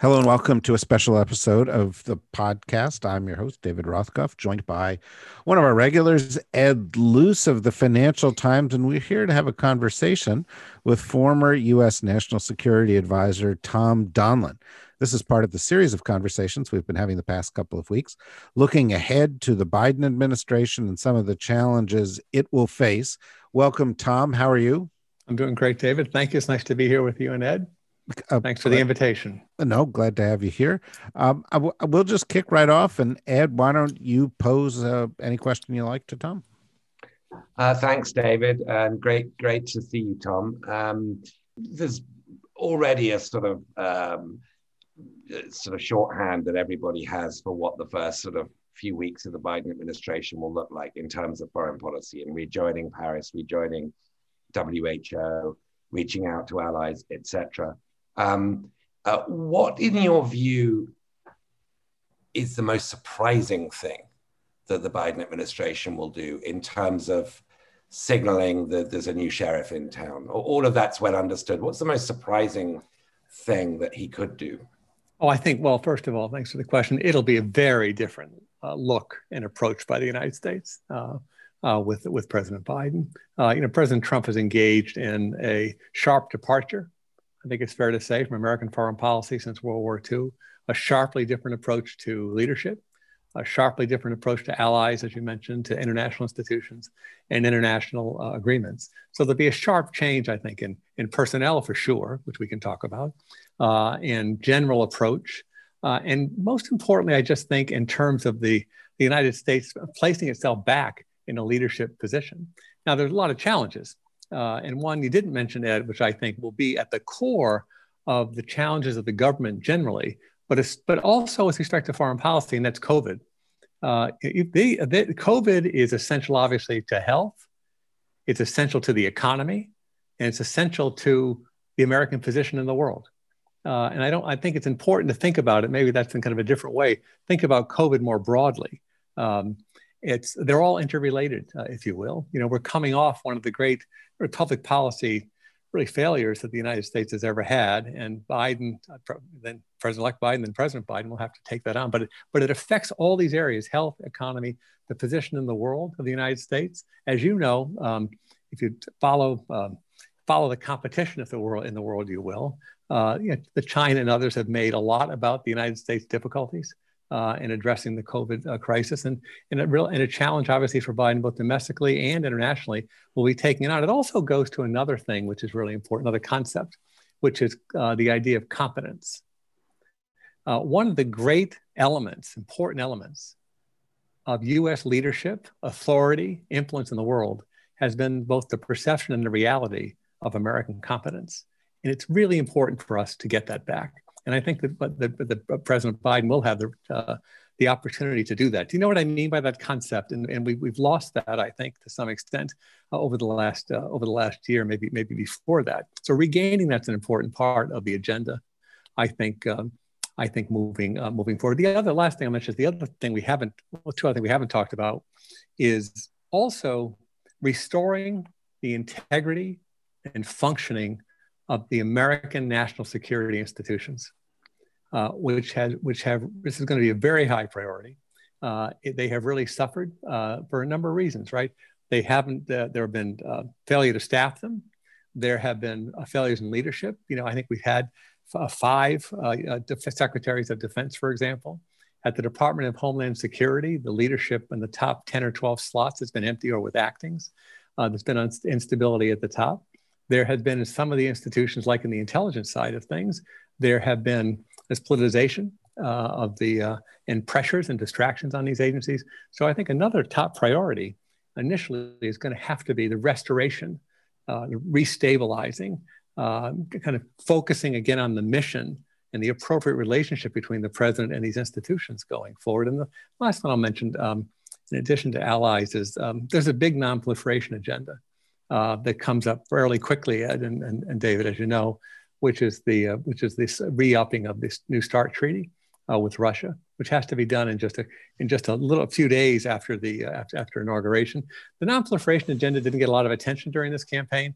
Hello and welcome to a special episode of the podcast. I'm your host, David Rothkopf, joined by one of our regulars, Ed Luce of the Financial Times. And we're here to have a conversation with former U.S. National Security Advisor Tom Donilon. This is part of the series of conversations we've been having the past couple of weeks, looking ahead to the Biden administration and some of the challenges it will face. Welcome, Tom. How are you? I'm doing great, David. Thank you. It's nice to be here with you and Ed. Uh, Thanks for the invitation. No, glad to have you here. Um, I, w- I will just kick right off. And Ed, why don't you pose uh, any question you like to Tom? Uh, thanks, David. And great, great to see you, Tom. Um, there's already a sort of um, sort of shorthand that everybody has for what the first sort of few weeks of the Biden administration will look like in terms of foreign policy and rejoining Paris, rejoining WHO, reaching out to allies, etc. Um, uh, what, in your view, is the most surprising thing that the Biden administration will do in terms of signaling that there's a new sheriff in town? All of that's well understood. What's the most surprising thing that he could do? Oh, I think, well, first of all, thanks for the question. It'll be a very different uh, look and approach by the United States. Uh, uh, with with President Biden. Uh, you know, President Trump is engaged in a sharp departure. I think it's fair to say from American foreign policy since World War II, a sharply different approach to leadership, a sharply different approach to allies, as you mentioned, to international institutions and international uh, agreements. So there'll be a sharp change, I think, in in personnel for sure, which we can talk about, uh, and general approach. Uh, and most importantly, I just think in terms of the, the United States placing itself back in a leadership position. Now, there's a lot of challenges. Uh, and one you didn't mention, Ed, which I think will be at the core of the challenges of the government generally, but, but also with respect to foreign policy, and that's COVID. Uh, COVID is essential, obviously, to health. It's essential to the economy, and it's essential to the American position in the world. Uh, and I don't. I think it's important to think about it. Maybe that's in kind of a different way. Think about COVID more broadly. Um, it's they're all interrelated, uh, if you will. You know, we're coming off one of the great public policy really failures that the United States has ever had, and Biden, uh, then President-elect Biden, then President Biden will have to take that on. But it, but it affects all these areas: health, economy, the position in the world of the United States. As you know, um, if you follow um, follow the competition of the world in the world, you will. Uh, you know, the China and others have made a lot about the United States difficulties uh, in addressing the COVID uh, crisis. And, and, a real, and a challenge, obviously, for Biden, both domestically and internationally, will be taking it on. It also goes to another thing, which is really important, another concept, which is uh, the idea of competence. Uh, one of the great elements, important elements of US leadership, authority, influence in the world has been both the perception and the reality of American competence. And it's really important for us to get that back. And I think that, that, that President Biden will have the, uh, the opportunity to do that. Do you know what I mean by that concept? And, and we, we've lost that, I think, to some extent uh, over the last uh, over the last year, maybe maybe before that. So regaining that's an important part of the agenda. I think um, I think moving uh, moving forward. The other last thing I mentioned, the other thing we haven't, well, two other things we haven't talked about, is also restoring the integrity and functioning of the American national security institutions, uh, which has which have this is going to be a very high priority. Uh, they have really suffered uh, for a number of reasons, right? They haven't. Uh, there have been uh, failure to staff them. There have been uh, failures in leadership. You know, I think we've had five secretaries of defense, for example. At the Department of Homeland Security, the leadership in the top 10 or 12 slots has been empty or with actings. there's been instability at the top there has been in some of the institutions, like in the intelligence side of things, there have been this politicization uh, of the uh, and pressures and distractions on these agencies. So I think another top priority initially is going to have to be the restoration, uh, the restabilizing, uh, kind of focusing again on the mission and the appropriate relationship between the president and these institutions going forward. And the last one I'll mention, um, in addition to allies, is um, there's a big nonproliferation agenda uh, that comes up fairly quickly, Ed and, and, and, David, as you know, which is the uh, which is this re-upping of this New START treaty uh, with Russia, which has to be done in just a in just a little few days after the uh, after, after inauguration. The nonproliferation agenda didn't get a lot of attention during this campaign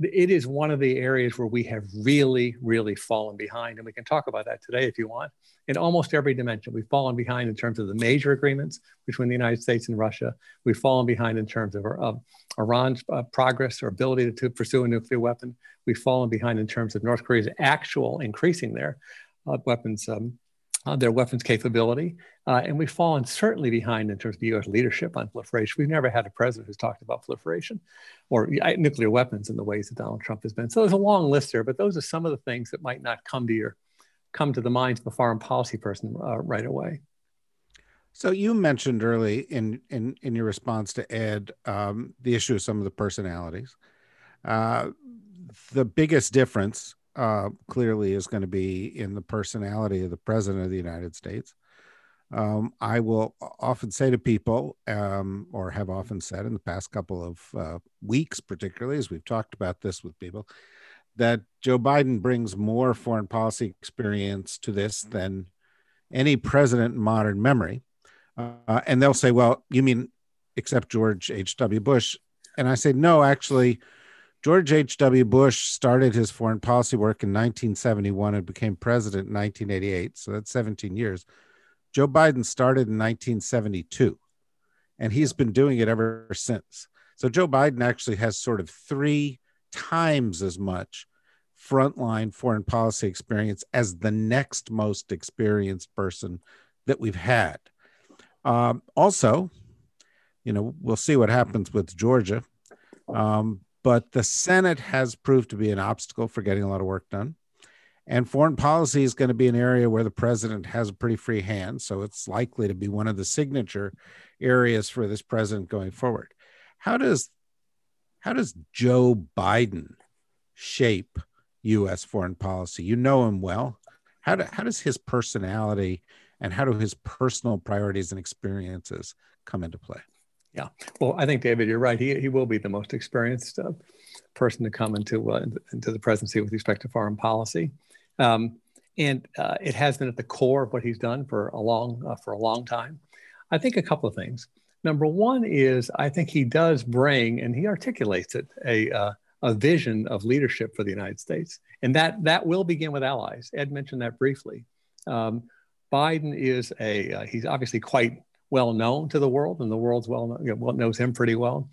it is one of the areas where we have really, really fallen behind. And we can talk about that today if you want. In almost every dimension, we've fallen behind in terms of the major agreements between the United States and Russia. We've fallen behind in terms of, of Iran's uh, progress or ability to, to, pursue a nuclear weapon. We've fallen behind in terms of North Korea's actual increasing their uh, weapons um, uh, their weapons capability. Uh, and we've fallen certainly behind in terms of the US leadership on proliferation. We've never had a president who's talked about proliferation or nuclear weapons in the ways that Donald Trump has been. So there's a long list there, but those are some of the things that might not come to your come to the minds of a foreign policy person uh, right away. So you mentioned early in in in your response to Ed um, the issue of some of the personalities. Uh, the biggest difference uh, clearly is going to be in the personality of the president of the United States. Um, I will often say to people, um, or have often said in the past couple of uh, weeks, particularly as we've talked about this with people, that Joe Biden brings more foreign policy experience to this than any president in modern memory. Uh, and they'll say, well, you mean except George H.W. Bush? And I say, no, actually, George H.W. Bush started his foreign policy work in 1971 and became president in 1988. So that's 17 years. Joe Biden started in 1972, and he's been doing it ever since. So Joe Biden actually has sort of three times as much frontline foreign policy experience as the next most experienced person that we've had. Um, also, you know, we'll see what happens with Georgia. Um, but the Senate has proved to be an obstacle for getting a lot of work done. And foreign policy is going to be an area where the president has a pretty free hand. So it's likely to be one of the signature areas for this president going forward. How does how does Joe Biden shape U.S. foreign policy? You know him well. How, do, how does his personality and how do his personal priorities and experiences come into play? Yeah. Well, I think David, you're right. He, he will be the most experienced uh, person to come into uh, into the presidency with respect to foreign policy, um, and uh, it has been at the core of what he's done for a long uh, for a long time. I think a couple of things. Number one is I think he does bring, and he articulates it, a uh, a vision of leadership for the United States, and that that will begin with allies. Ed mentioned that briefly. Um, Biden is a uh, he's obviously quite well known to the world, and the world's well, you know, knows him pretty well.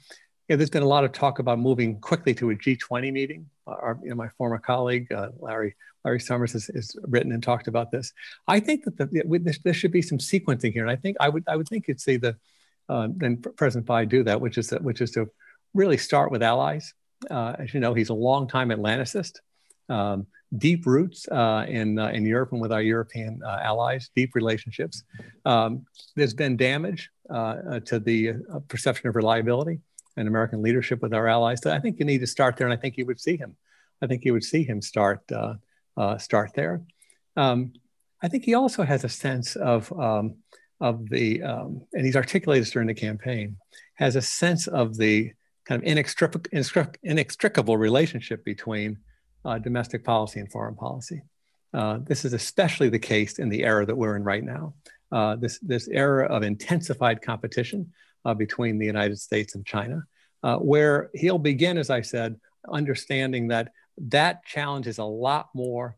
Yeah, there's been a lot of talk about moving quickly to a G20 meeting. Our, you know, my former colleague uh, Larry Larry Summers has, has, written and talked about this. I think that the, this, there should be some sequencing here, and I think I would I would think you'd see the uh, and President Biden do that, which is that which is to really start with allies. Uh, as you know, he's a long-time Atlanticist. Um, deep roots uh, in, uh, in Europe and with our European uh, allies, deep relationships. Um, there's been damage uh, uh, to the perception of reliability and American leadership with our allies. So I think you need to start there, and I think you would see him. I think you would see him start start there. Um, I think he also has a sense of um, of the, um, and he's articulated this during the campaign, has a sense of the kind of inextricable, inextricable relationship between uh, domestic policy and foreign policy. Uh, this is especially the case in the era that we're in right now. Uh, this, this era of intensified competition uh, between the United States and China, uh, where he'll begin, as I said, understanding that that challenge is a lot more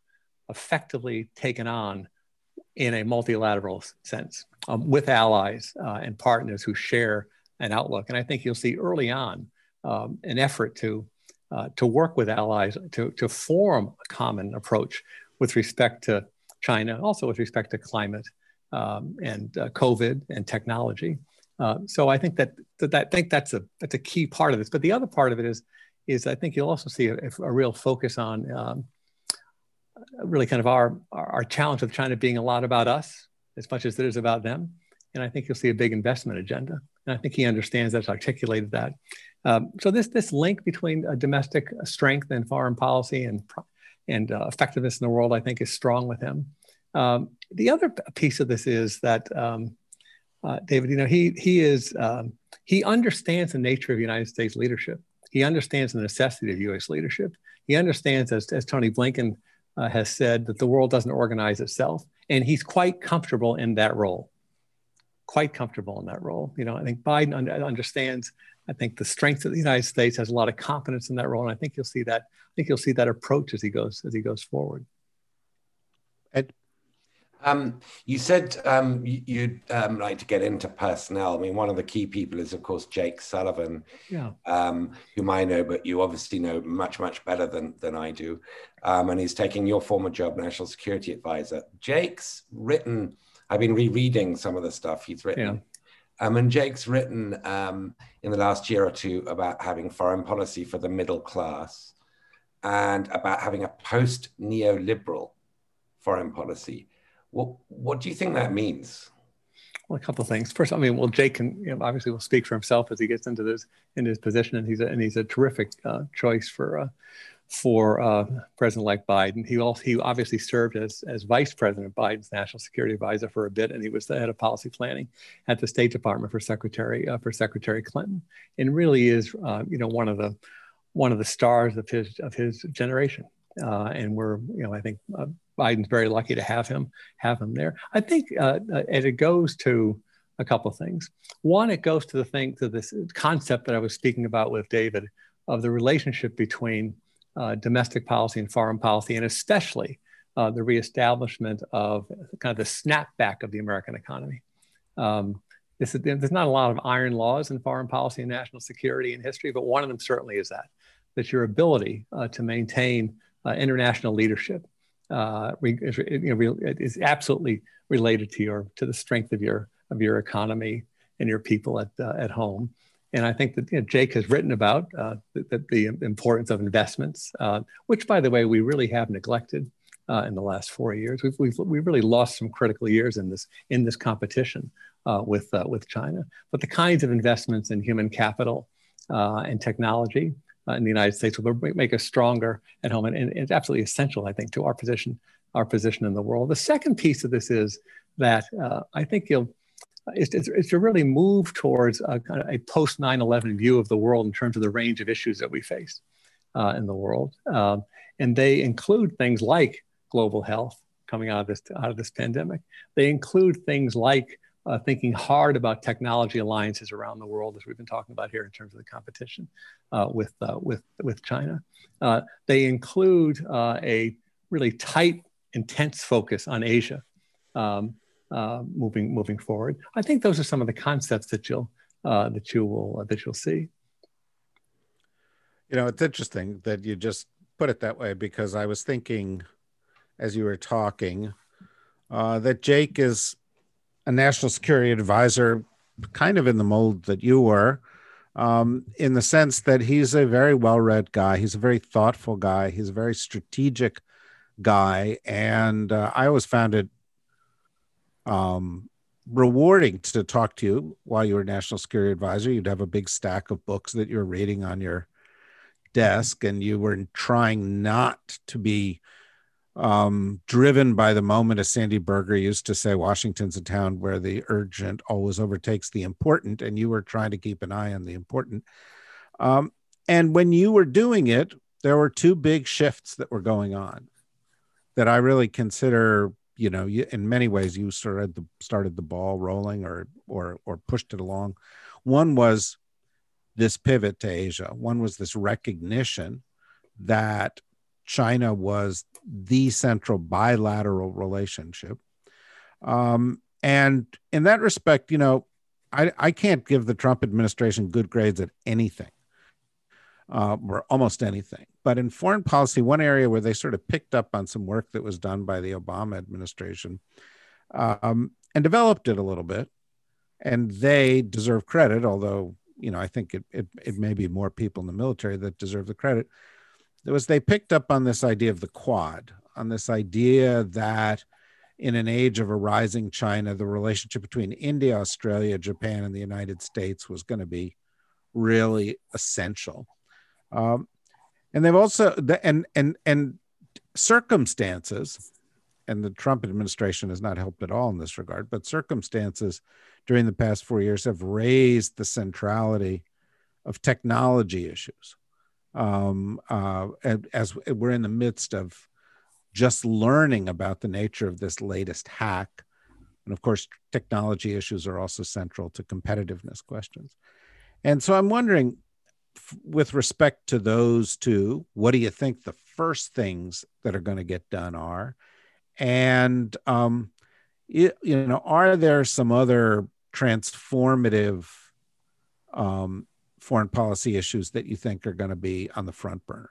effectively taken on in a multilateral sense um, with allies uh, and partners who share an outlook. And I think you'll see early on um, an effort to uh, to work with allies to, to form a common approach with respect to China, also with respect to climate um, and uh, COVID and technology. Uh, so I think that, that, that I think that's a that's a key part of this. But the other part of it is is I think you'll also see a, a real focus on um, really kind of our, our, challenge with China being a lot about us as much as it is about them. And I think you'll see a big investment agenda. And I think he understands that's articulated that. Um, so this this link between domestic strength and foreign policy and and uh, effectiveness in the world, I think, is strong with him. Um, the other piece of this is that um, uh, David, you know, he he is um, he understands the nature of United States leadership. He understands the necessity of U.S. leadership. He understands, as, as Tony Blinken uh, has said, that the world doesn't organize itself, and he's quite comfortable in that role. Quite comfortable in that role. You know, I think Biden un- understands. I think the strength of the United States has a lot of confidence in that role, and I think you'll see that. I think you'll see that approach as he goes as he goes forward. Ed, um, you said um, you, would um, like to get into personnel. I mean, one of the key people is, of course, Jake Sullivan, yeah. Um, whom I know, but you obviously know much, much better than, than I do. Um, and he's taking your former job, National Security Advisor. Jake's written, I've been rereading some of the stuff he's written. Yeah. Um, and Jake's written in the last year or two about having foreign policy for the middle class and about having a post neoliberal foreign policy. What what do you think that means? Well, a couple of things. First, I mean, well, Jake can you know, obviously will speak for himself as he gets into this in his position, and he's a, and he's a terrific uh, choice for uh, for uh, President-elect Biden. He also he obviously served as as Vice President Biden's national security advisor for a bit, and he was the head of policy planning at the State Department for Secretary uh, for Secretary Clinton, and really is uh, you know one of the one of the stars of his of his generation. Uh, and we're, you know, I think uh, Biden's very lucky to have him have him there. I think, uh, and it goes to a couple of things. One, it goes to the thing to this concept that I was speaking about with David of the relationship between uh, domestic policy and foreign policy, and especially uh, the reestablishment of kind of the snapback of the American economy. Um, this, there's not a lot of iron laws in foreign policy and national security in history, but one of them certainly is that that your ability uh, to maintain uh, international leadership uh, is, you know, is absolutely related to your to the strength of your of your economy and your people at uh, at home. And I think that you know, Jake has written about uh, the, the, importance of investments, uh, which, by the way, we really have neglected uh, in the last four years. We've, we've, we've really lost some critical years in this in this competition uh, with with China. But the kinds of investments in human capital and technology uh, in the United States will make us stronger at home, and, and, it's absolutely essential, I think, to our position, our position in the world. The second piece of this is that uh, I think you'll. It's, it's, to really move towards a, a post 9/11 view of the world in terms of the range of issues that we face uh, in the world, um, and they include things like global health coming out of this out of this pandemic. They include things like uh, thinking hard about technology alliances around the world, as we've been talking about here in terms of the competition uh, with, uh, with, with China. Uh, they include uh, a really tight, intense focus on Asia um, uh, moving, moving forward. I think those are some of the concepts that you'll, that you will, that you'll see. You know, it's interesting that you just put it that way because I was thinking as you were talking that Jake is a national security advisor, kind of in the mold that you were, um, in the sense that he's a very well read guy. He's a very thoughtful guy. He's a very strategic guy. And uh, I always found it um, rewarding to talk to you while you were national security advisor. You'd have a big stack of books that you're reading on your desk, and you were trying not to be um, driven by the moment, as Sandy Berger used to say, Washington's a town where the urgent always overtakes the important, and you were trying to keep an eye on the important. Um, and when you were doing it, there were two big shifts that were going on that I really consider, you know, you, in many ways, you started the started the ball rolling or or or pushed it along. One was this pivot to Asia. One was this recognition that China was the central bilateral relationship. Um, and in that respect, you know, I, I can't give the Trump administration good grades at anything, uh, or almost anything. But in foreign policy, one area where they sort of picked up on some work that was done by the Obama administration um, and developed it a little bit, and they deserve credit, although you know I think it, it it may be more people in the military that deserve the credit It was they picked up on this idea of the quad, on this idea that in an age of a rising China, the relationship between India, Australia, Japan, and the United States was going to be really essential. Um, and they've also and and and circumstances, and the Trump administration has not helped at all in this regard, but circumstances during the past four years have raised the centrality of technology issues. Um, uh, as we're in the midst of just learning about the nature of this latest hack. And of course, technology issues are also central to competitiveness questions. And so I'm wondering, with respect to those two, what do you think the first things that are going to get done are? And, um, you, know, are there some other transformative um, foreign policy issues that you think are going to be on the front burner?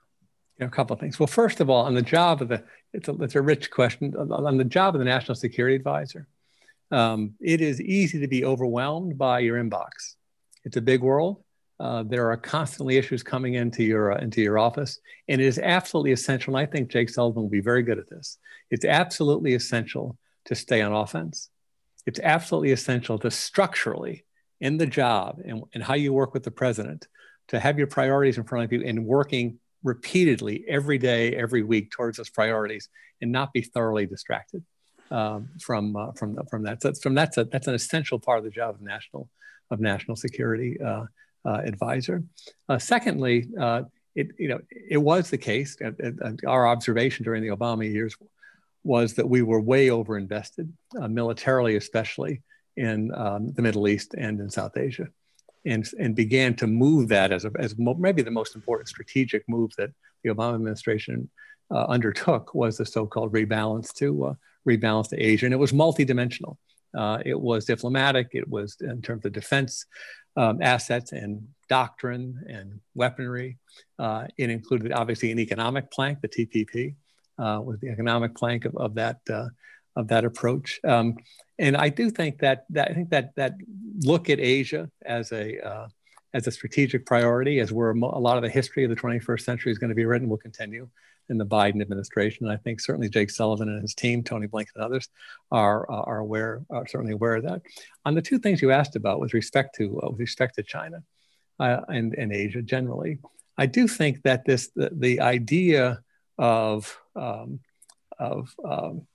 You know, a couple of things. Well, first of all, on the job of the, it's a, it's a rich question. On the job of the National Security Advisor, um, it is easy to be overwhelmed by your inbox. It's a big world. Uh, there are constantly issues coming into your uh, into your office, and it is absolutely essential. And I think Jake Sullivan will be very good at this. It's absolutely essential to stay on offense. It's absolutely essential to structurally in the job and, and how you work with the president to have your priorities in front of you and working repeatedly every day, every week towards those priorities, and not be thoroughly distracted um, from uh, from from that. So from that's a, that's an essential part of the job of national of national security uh, advisor. Uh, secondly, uh, it you know it was the case. our observation during the Obama years was that we were way overinvested uh, militarily, especially in um, the Middle East and in South Asia and, and began to move that as, a, as mo- maybe the most important strategic move that the Obama administration uh, undertook was the so-called rebalance to uh, rebalance to Asia, and it was multidimensional. Uh, it was diplomatic. It was in terms of defense um, assets and doctrine and weaponry. Uh, it included obviously an economic plank, the TPP, uh, was the economic plank of, of that uh, of that approach. Um, and I do think that that I think that that look at Asia as a uh, as a strategic priority, as where a lot of the history of the 21st century is going to be written, will continue in the Biden administration. And I think certainly Jake Sullivan and his team, Tony Blinken and others, are uh, are aware, are certainly aware of that. On the two things you asked about with respect to uh, with respect to China uh, and and Asia generally, I do think that this the, the idea of um, of um,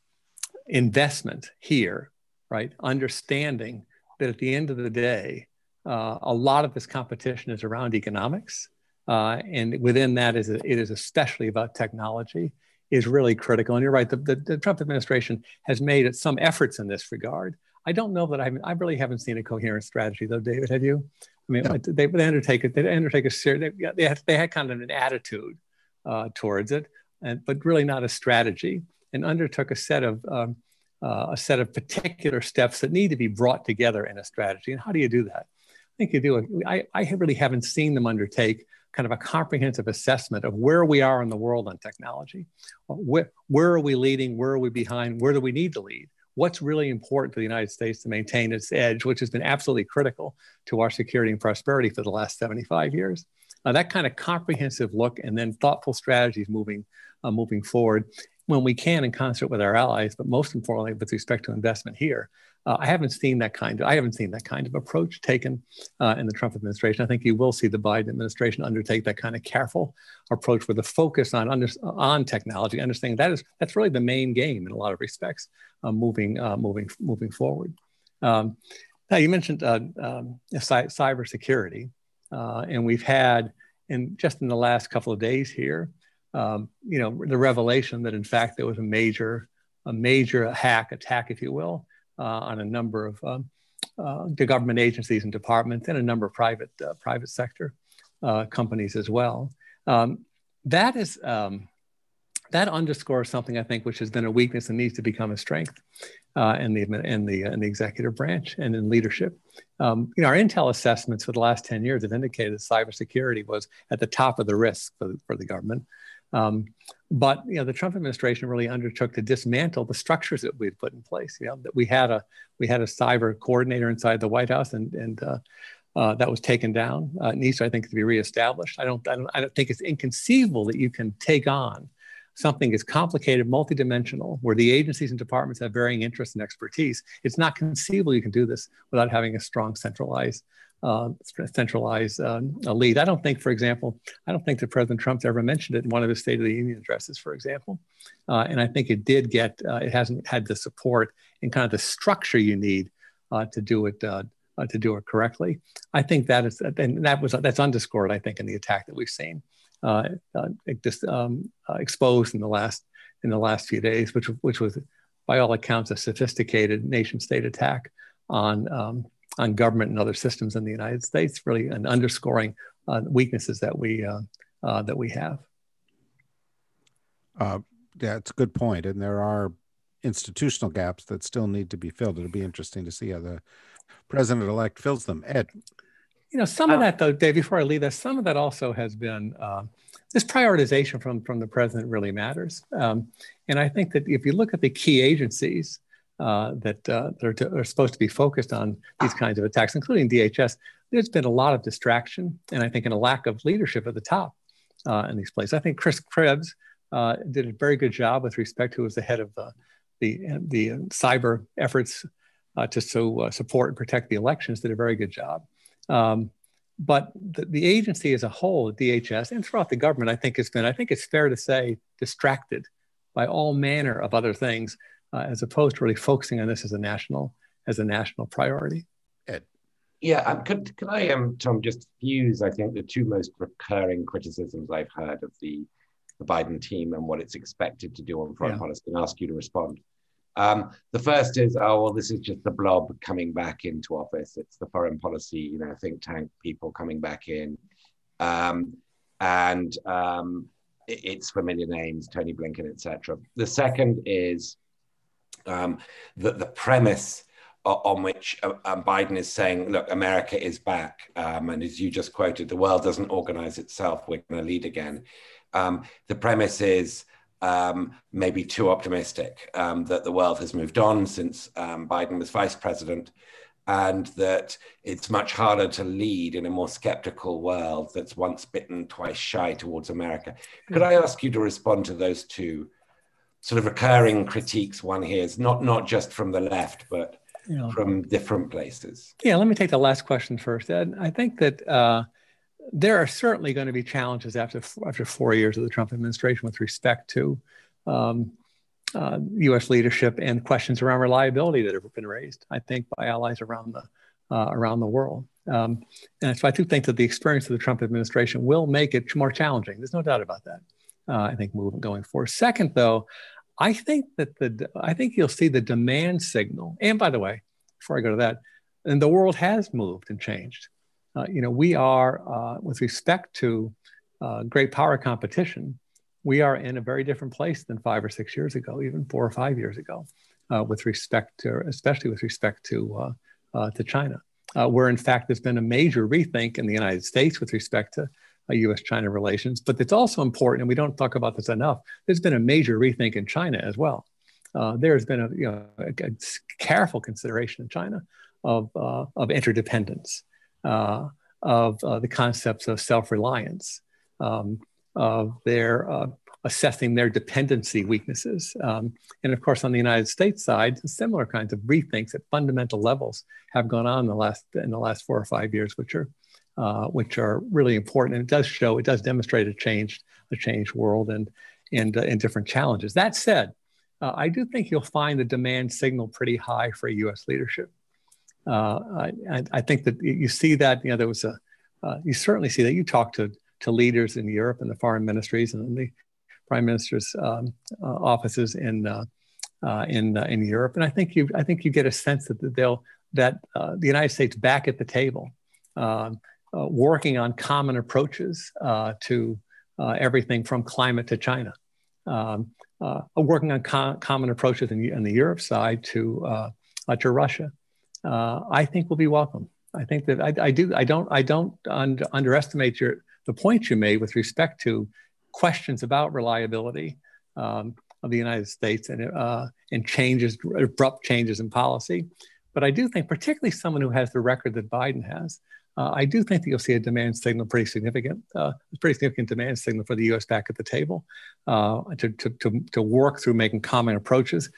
investment here, right? Understanding that at the end of the day, uh, a lot of this competition is around economics. Uh, and within that is it is especially about technology is really critical. And you're right, the, the, the, Trump administration has made some efforts in this regard. I don't know that I, I really haven't seen a coherent strategy though, David. Have you? I mean, they, they undertake it. They undertake a serious. They, they, had, they had kind of an attitude uh, towards it, and but really not a strategy and undertook a set of um, uh, a set of particular steps that need to be brought together in a strategy. And how do you do that? I think you do. I, I really haven't seen them undertake kind of a comprehensive assessment of where we are in the world on technology. Where, where are we leading? Where are we behind? Where do we need to lead? What's really important to the United States to maintain its edge, which has been absolutely critical to our security and prosperity for the last 75 years? Uh, that kind of comprehensive look and then thoughtful strategies moving, uh, moving forward when we can in concert with our allies, but most importantly with respect to investment here. Uh, I haven't seen that kind of I haven't seen that kind of approach taken uh, in the Trump administration. I think you will see the Biden administration undertake that kind of careful approach with a focus on under, on technology, understanding that is that's really the main game in a lot of respects, uh, moving uh, moving moving forward. Um, now you mentioned uh, um, cybersecurity, uh, and we've had in just in the last couple of days here um, you know, the revelation that in fact there was a major, a major hack attack, if you will, on a number of um, uh, government agencies and departments and a number of private uh, private sector uh, companies as well. Um, that is um, that underscores something I think which has been a weakness and needs to become a strength uh, in the in the in the executive branch and in leadership. Um, you know, our intel assessments for the last 10 years have indicated that cybersecurity was at the top of the risk for, for the government. Um, but you know, the Trump administration really undertook to dismantle the structures that we had put in place. You know, that we had a we had a cyber coordinator inside the White House, and and uh, uh, that was taken down. Uh, it needs, I think, to be reestablished. I don't, I don't, I don't think it's inconceivable that you can take on something is complicated, multidimensional, where the agencies and departments have varying interests and expertise, it's not conceivable you can do this without having a strong centralized uh, centralized um, lead. I don't think, for example, I don't think that President Trump's ever mentioned it in one of his State of the Union addresses, for example. Uh, and I think it did get, uh, it hasn't had the support and kind of the structure you need uh, to do it. Uh, uh, to do it correctly, I think that is, and that was that's underscored, I think, in the attack that we've seen, just um, exposed in the last in the last few days, which which was, by all accounts, a sophisticated nation-state attack on um, on government and other systems in the United States, really, and underscoring uh, weaknesses that we uh, uh, that we have. Uh, yeah, it's a good point, and there are institutional gaps that still need to be filled. It'll be interesting to see how the president-elect fills them. Ed, you know, some of that though, Dave. Before I leave that, some of that also has been uh, this prioritization from from the president really matters, um, and I think that if you look at the key agencies uh, that, uh, that are, to, are, supposed to be focused on these kinds of attacks, including DHS, there's been a lot of distraction and I think in a lack of leadership at the top uh, in these places. I think Chris Krebs uh, did a very good job with respect to who was the head of the, the, the cyber efforts uh, to so, uh, support and protect the elections, did a very good job. Um, but the, the, agency as a whole, DHS, and throughout the government, I think has been, I think it's fair to say, distracted by all manner of other things uh, as opposed to really focusing on this as a national as a national priority. Ed. Yeah, um, could, could I, um, Tom, just fuse, I think, the two most recurring criticisms I've heard of the, the Biden team and what it's expected to do on foreign yeah. policy and ask you to respond. Um, the first is, oh, well, this is just the blob coming back into office. It's the foreign policy, you know, think tank people coming back in. Um, and um, it's familiar names, Tony Blinken, etc. The second is, um, the, the premise on which uh, um, Biden is saying, look, America is back. Um, and as you just quoted, the world doesn't organize itself. We're going to lead again. Um, the premise is um, maybe too optimistic um, that the world has moved on since um, Biden was vice president and that it's much harder to lead in a more skeptical world that's once bitten, twice shy towards America. Could I ask you to respond to those two sort of recurring critiques one hears, not not just from the left, but from different places. Yeah, let me take the last question first, Ed. I think that uh, there are certainly going to be challenges after after four years of the Trump administration with respect to um, uh, U.S. leadership and questions around reliability that have been raised. I think by allies around the uh, around the world. Um, and so I do think that the experience of the Trump administration will make it more challenging. There's no doubt about that I think, moving going forward. Second, though, I think that the I think you'll see the demand signal. And by the way, before I go to that, and the world has moved and changed. Uh, you know, we are uh, with respect to uh, great power competition. We are in a very different place than five or six years ago, even four or five years ago, uh, with respect to, especially with respect to uh, uh, to China, where in fact there's been a major rethink in the United States with respect to U.S. China relations. But it's also important, and we don't talk about this enough, there's been a major rethink in China as well. Uh, there's been a, you know, a, a, careful consideration in China of, uh, of interdependence, uh, of uh, the concepts of self reliance, um, of their uh, assessing their dependency weaknesses. Um, and of course, on the United States side, similar kinds of rethinks at fundamental levels have gone on in the last, in the last four or five years, which are uh, which are really important. And it does show, it does demonstrate a changed, a changed world and, and, uh, and different challenges. That said, uh, I do think you'll find the demand signal pretty high for U.S. leadership. Uh, I, I, think that you see that, you know, there was a, uh, you certainly see that. You talk to, to leaders in Europe and the foreign ministries and the prime minister's um, offices in, in, in Europe. And I think you, I think you get a sense that they'll, that the United States back at the table um, uh, working on common approaches uh, to uh, everything from climate to China. Um, uh, working on com- common approaches in, the Europe side to uh, to Russia, I think will be welcome. I think that I, I do. I don't. I don't un- underestimate your the point you made with respect to questions about reliability um, of the United States and uh, and changes, abrupt changes in policy. But I do think, particularly someone who has the record that Biden has, uh, I do think that you'll see a demand signal pretty significant, uh, pretty significant demand signal for the U.S. back at the table uh, to, to, to, to, work through making common approaches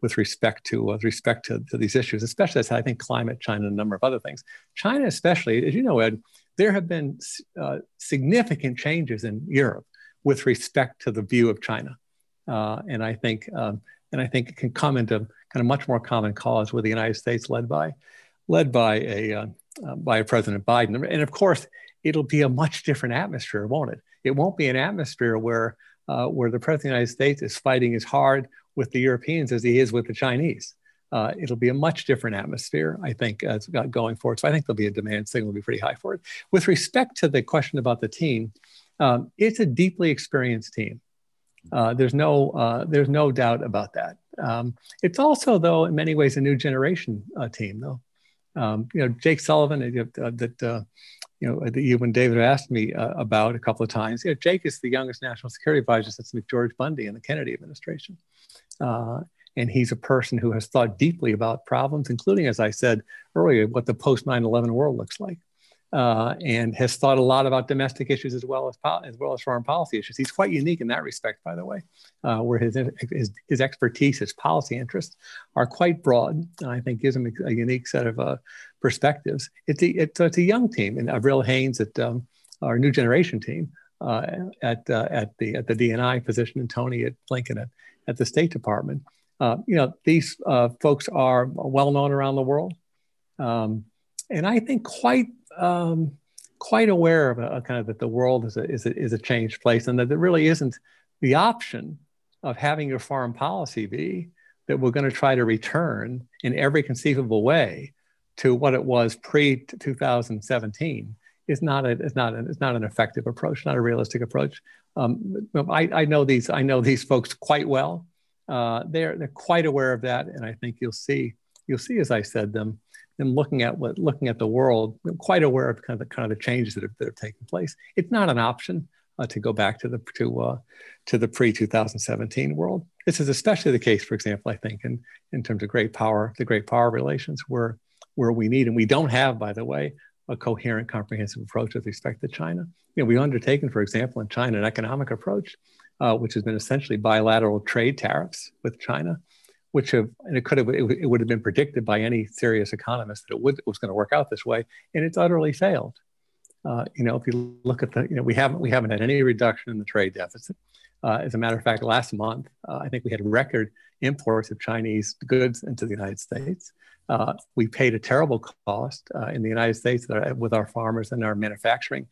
with respect to with respect to, to these issues, especially as I think climate, China, and a number of other things. China, especially, as you know, Ed, there have been uh, significant changes in Europe with respect to the view of China, uh, and I think um, and I think it can come into kind of much more common cause with the United States led by led by a uh, uh, by President Biden. And of course, it'll be a much different atmosphere, won't it? It won't be an atmosphere where uh, where the President of the United States is fighting as hard with the Europeans as he is with the Chinese. Uh, it'll be a much different atmosphere, I think, as going forward. So I think there'll be a demand signal will be pretty high for it. With respect to the question about the team, um, it's a deeply experienced team. Uh, there's no uh, there's no doubt about that. Um, it's also, though, in many ways, a new generation uh, team, though. Um, you know, Jake Sullivan, uh, uh, that uh, you know, that you and David asked me uh, about a couple of times. You know, Jake is the youngest national security advisor since McGeorge Bundy in the Kennedy administration, uh, and he's a person who has thought deeply about problems, including, as I said earlier, what the post 9/11 world looks like uh, and has thought a lot about domestic issues as well as as well as foreign policy issues. He's quite unique in that respect, by the way, uh, where his, his, his expertise, his policy interests are quite broad, and I think gives him a, a unique set of uh, perspectives. It's a, it's, it's, a young team, and Avril Haines at um, our new generation team uh, at uh, at the at the DNI position, and Tony at Blinken at, at the State Department. You know, these folks are well known around the world. Um, and I think quite um, quite aware of a, kind of that the world is a, is a, is a changed place and that there really isn't the option of having your foreign policy be that we're going to try to return in every conceivable way to what it was pre 2017 is not a, is not a, is not an effective approach, not a realistic approach. Um, I, I know these I know these folks quite well. Uh, they're they're quite aware of that, and I think you'll see you'll see as I said them and looking at what looking at the world, I'm quite aware of kind of the kind of the changes that have, that have taken place. It's not an option uh, to go back to the to uh, to the pre 2017 world. This is especially the case, for example, I think in in terms of great power, the great power relations, where where we need and we don't have, by the way, a coherent, comprehensive approach with respect to China. You know, we've undertaken, for example, in China, an economic approach, uh, which has been essentially bilateral trade tariffs with China which have and it could have it, would have been predicted by any serious economist that it would it was going to work out this way, and it's utterly failed. Uh, you know, if you look at the, you know, we haven't we haven't had any reduction in the trade deficit. Uh, as a matter of fact, last month uh, I think we had record imports of Chinese goods into the United States. Uh, we paid a terrible cost uh, in the United States with our farmers and our manufacturing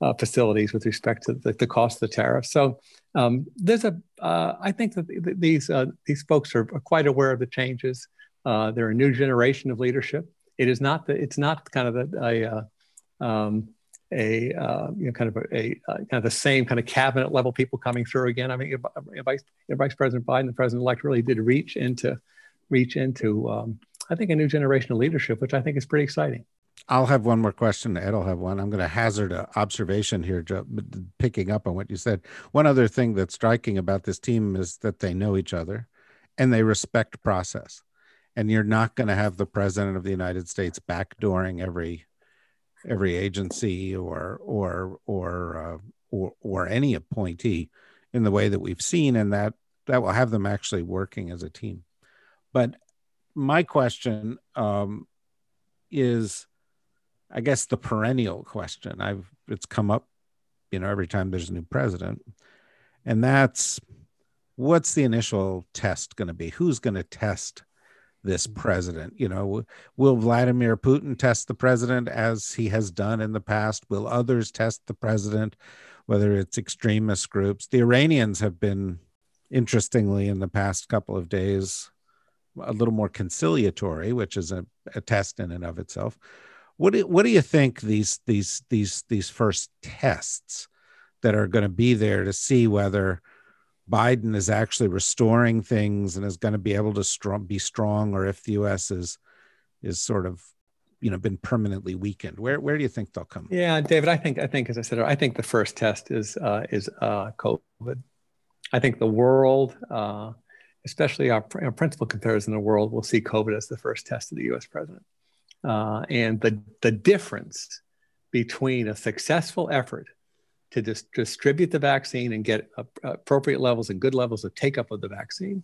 uh, facilities with respect to the, the, cost of the tariff. So um, there's a, uh, I think that these uh, these folks are, quite aware of the changes. Uh, they're a new generation of leadership. It is not the, it's not kind of a, a, uh, um, a uh, you know kind of a, a, kind of the same kind of cabinet level people coming through again. I mean, Vice, Vice President Biden, the President elect, really did reach into reach into um, I think a new generation of leadership, which I think is pretty exciting. I'll have one more question. Ed will have one. I'm going to hazard an observation here, picking up on what you said. One other thing that's striking about this team is that they know each other and they respect process. And you're not going to have the president of the United States backdooring every every agency or or or uh, or or any appointee in the way that we've seen, and that that will have them actually working as a team. But my question um, is I guess the perennial question. I've it's come up, you know, every time there's a new president, and that's what's the initial test going to be? Who's going to test this president? You know, will Vladimir Putin test the president as he has done in the past? Will others test the president, whether it's extremist groups? The Iranians have been, interestingly, in the past couple of days, a little more conciliatory, which is a, a test in and of itself. What do, what do you think these these these these first tests that are going to be there to see whether Biden is actually restoring things and is going to be able to strong, be strong, or if the U.S. is is sort of you know been permanently weakened? Where where do you think they'll come? Yeah, David, I think I think as I said, I think the first test is uh, is uh, COVID. I think the world, uh, especially our, our principal competitors in the world, will see COVID as the first test of the U.S. president. Uh, and the, the difference between a successful effort to dis- distribute the vaccine and get appropriate levels and good levels of take up of the vaccine,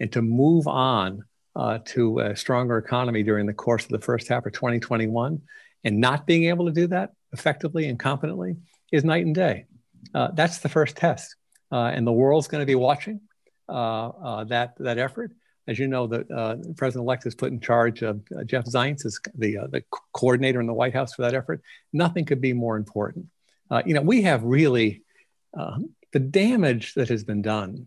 and to move on uh, to a stronger economy during the course of the first half of 2021, and not being able to do that effectively and competently is night and day. Uh, that's the first test, uh, and the world's going to be watching uh, uh, that that effort. As you know, the uh, president-elect has put in charge of Jeff Zients as the the coordinator in the White House for that effort. Nothing could be more important. you know, we have really the damage that has been done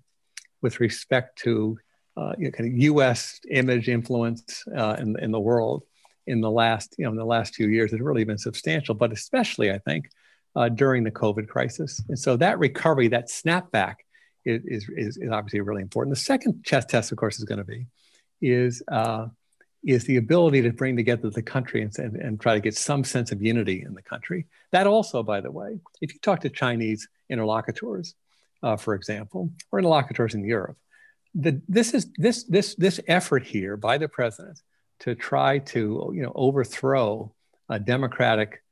with respect to uh, you know, kind of U.S. image influence uh, in, in the world in the last you know in the last few years has really been substantial, but especially I think uh, during the COVID crisis. And so that recovery, that snapback, is, is, is obviously really important. The second chess test, of course, is going to be is uh, is the ability to bring together the country and, and, and, try to get some sense of unity in the country. That also, by the way, if you talk to Chinese interlocutors, uh, for example, or interlocutors in Europe, the, this is this this this effort here by the president to try to you know overthrow a democratic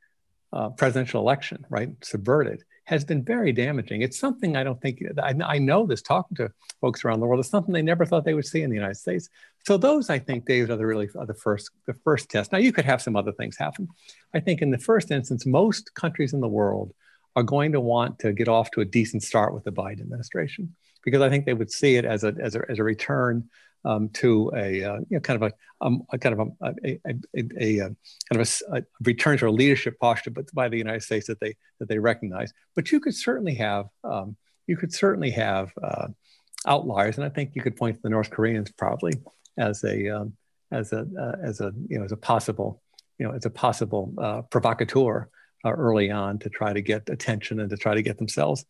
uh, presidential election, right, subvert it, has been very damaging. It's something I don't think I, I know this talking to folks around the world. It's something they never thought they would see in the United States. So those, I think, David, are the really are the first the first test. Now you could have some other things happen. I think in the first instance, most countries in the world are going to want to get off to a decent start with the Biden administration because I think they would see it as a as a, as a return um, to a uh, you know kind of a, um, a kind of a, a, a, uh, kind of a, return to a leadership posture, but by the United States that they that they recognize. But you could certainly have um, you could certainly have uh, outliers, and I think you could point to the North Koreans probably as a um, as a uh, as a you know as a possible you know as a possible uh, provocateur uh, early on to try to get attention and to try to get themselves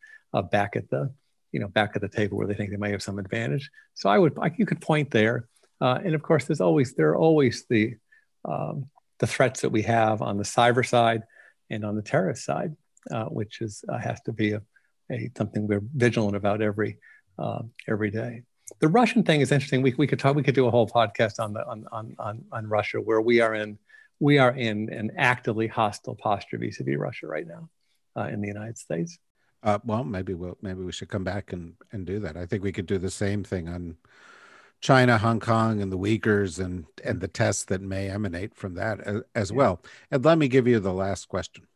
back at the you know, back at the table where they think they may have some advantage. So I would, I, you could point there. Uh, and of course, there's always, there are always the, um, the threats that we have on the cyber side and on the terrorist side, uh, which is, uh, has to be a, a, something we're vigilant about every, um, every day. The Russian thing is interesting. We, we could talk, we could do a whole podcast on the, on, on, on, on Russia where we are in, we are in an actively hostile posture vis-a-vis Russia right now uh, in the United States. Uh, well, maybe we'll maybe we should come back and and do that. I think we could do the same thing on China, Hong Kong, and the Uyghurs, and and the tests that may emanate from that as, as well. And let me give you the last question.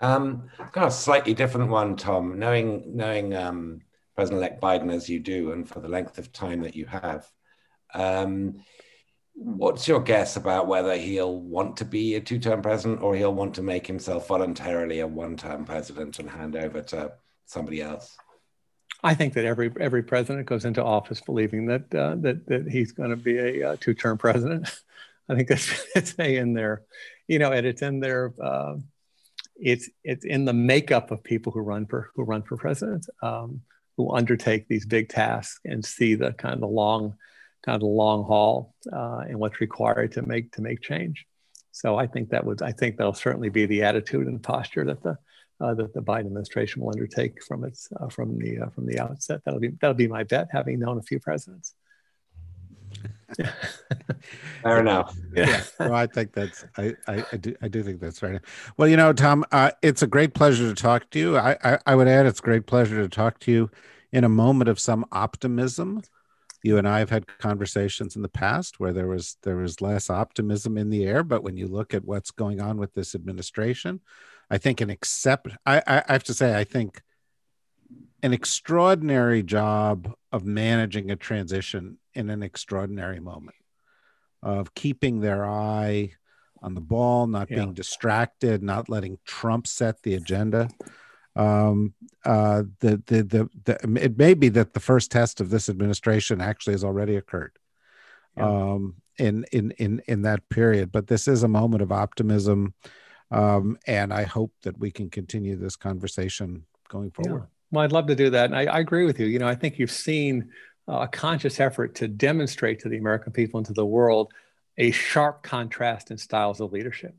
Um, got a slightly different one, Tom. Knowing knowing um, President-elect Biden as you do, and for the length of time that you have, um, What's your guess about whether he'll want to be a two term president or he'll want to make himself voluntarily a one term president and hand over to somebody else? I think that every every president goes into office believing that uh, that that he's going to be a uh, two term president. I think that's it's in there, you know, and it's in there. Uh, it's it's in the makeup of people who run for who run for president, um, who undertake these big tasks and see the kind of the long kind of the long haul uh, and what's required to make to make change. So I think that would I think that'll certainly be the attitude and posture that the uh, that the Biden administration will undertake from its uh, from the uh, from the outset. That'll be that'll be my bet, having known a few presidents. Fair enough. Yeah. yeah. Well, I think that's I, I, I, do I do think that's right. Well, you know, Tom, uh, it's a great pleasure to talk to you. I, I I would add it's a great pleasure to talk to you in a moment of some optimism you and I have had conversations in the past where there was there was less optimism in the air, but when you look at what's going on with this administration, I think an accept I, I have to say I think an extraordinary job of managing a transition in an extraordinary moment of keeping their eye on the ball, not yeah. being distracted, not letting Trump set the agenda um, uh, the, the, the, the, it may be that the first test of this administration actually has already occurred yeah. um, in, in, in, in that period. But this is a moment of optimism. Um, and I hope that we can continue this conversation going forward. Yeah. Well, I'd love to do that. And I, I, agree with you. You know, I think you've seen a conscious effort to demonstrate to the American people and to the world a sharp contrast in styles of leadership.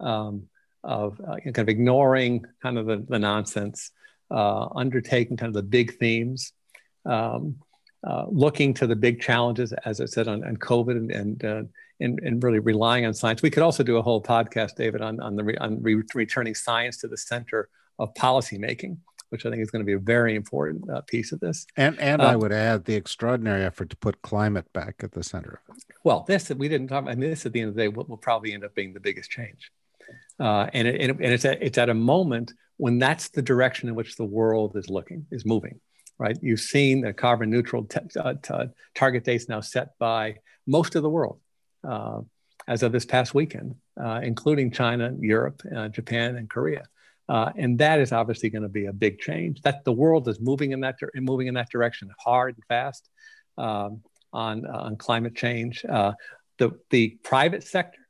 Um, of uh, kind of ignoring kind of the, the nonsense, uh, undertaking kind of the big themes, um, uh, looking to the big challenges, as I said, on, on COVID and, and, uh, in, in really relying on science. We could also do a whole podcast, David, on, on the re, on re, returning science to the center of policymaking, which I think is going to be a very important uh, piece of this. And and I would add the extraordinary effort to put climate back at the center of it. Well, this we didn't talk. I mean, this at the end of the day will, will probably end up being the biggest change, uh, and it, and it's at, it's at a moment when that's the direction in which the world is looking, is moving right? You've seen the carbon neutral t- uh, t- target dates now set by most of the world uh, as of this past weekend, uh, including China, Europe, uh, Japan, and Korea. Uh, and that is obviously going to be a big change. That the world is moving in that di- moving in that direction hard and fast um, on on climate change. Uh, the the private sector,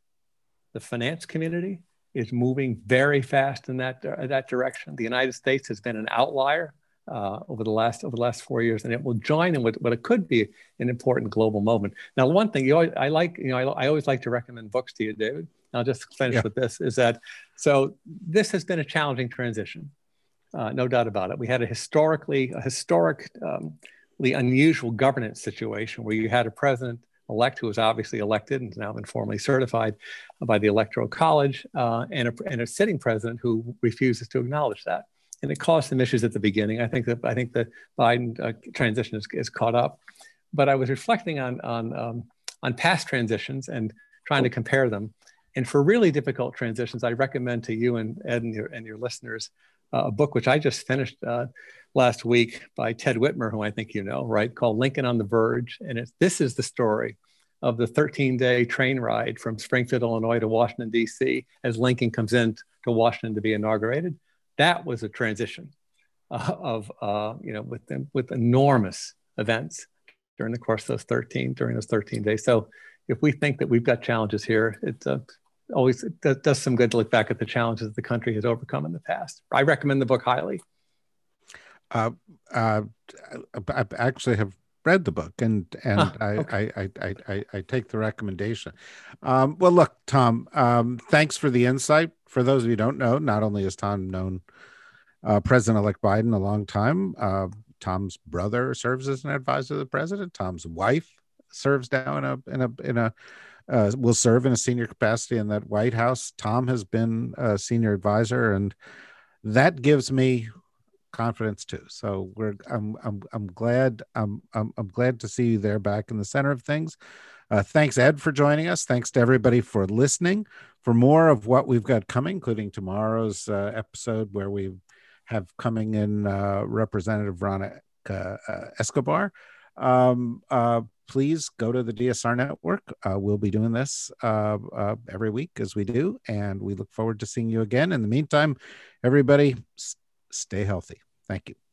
the finance community, is moving very fast in that that direction. The United States has been an outlier uh, over the last over the last four years, and it will join in with what it could be an important global moment. Now, one thing you always, I like, you know, I, I, always like to recommend books to you, David. I'll just finish yeah. with this: is that so? This has been a challenging transition, uh, no doubt about it. We had a historically a historically um, unusual governance situation where you had a president elect who was obviously elected and has now been formally certified by the electoral college uh, and, a, and a sitting president who refuses to acknowledge that and it caused some issues at the beginning. I think that I think the Biden uh, transition is, is caught up, but I was reflecting on on um, on past transitions and trying to compare them. And for really difficult transitions, I recommend to you and Ed and your, and your listeners uh, a book which I just finished uh, last week by Ted Widmer, who I think you know, right, called Lincoln on the Verge. And it's, this is the story of the 13 day train ride from Springfield, Illinois to Washington, D.C., as Lincoln comes in to Washington to be inaugurated that was a transition uh, of uh, you know with with enormous events during the course of those 13 during those 13 days so if we think that we've got challenges here it uh, always it does some good to look back at the challenges the country has overcome in the past i recommend the book highly uh, uh, I actually have read the book and and huh, I, okay. I, I, I I take the recommendation. Um, well, look, Tom, um, thanks for the insight. For those of you who don't know, not only has Tom known uh, President-elect Biden a long time, uh, Tom's brother serves as an advisor to the president. Tom's wife serves now in a in a in a uh, will serve in a senior capacity in that White House. Tom has been a senior advisor, and that gives me confidence too. So we're I'm I'm I'm glad I'm I'm, I'm glad to see you there back in the center of things. Uh, thanks Ed for joining us. Thanks to everybody for listening. For more of what we've got coming, including tomorrow's uh, episode where we have coming in uh, Representative Veronica uh, Escobar. Um, uh, please go to the DSR network. Uh, we'll be doing this uh, uh, every week as we do, and we look forward to seeing you again. In the meantime, everybody, stay healthy. Thank you.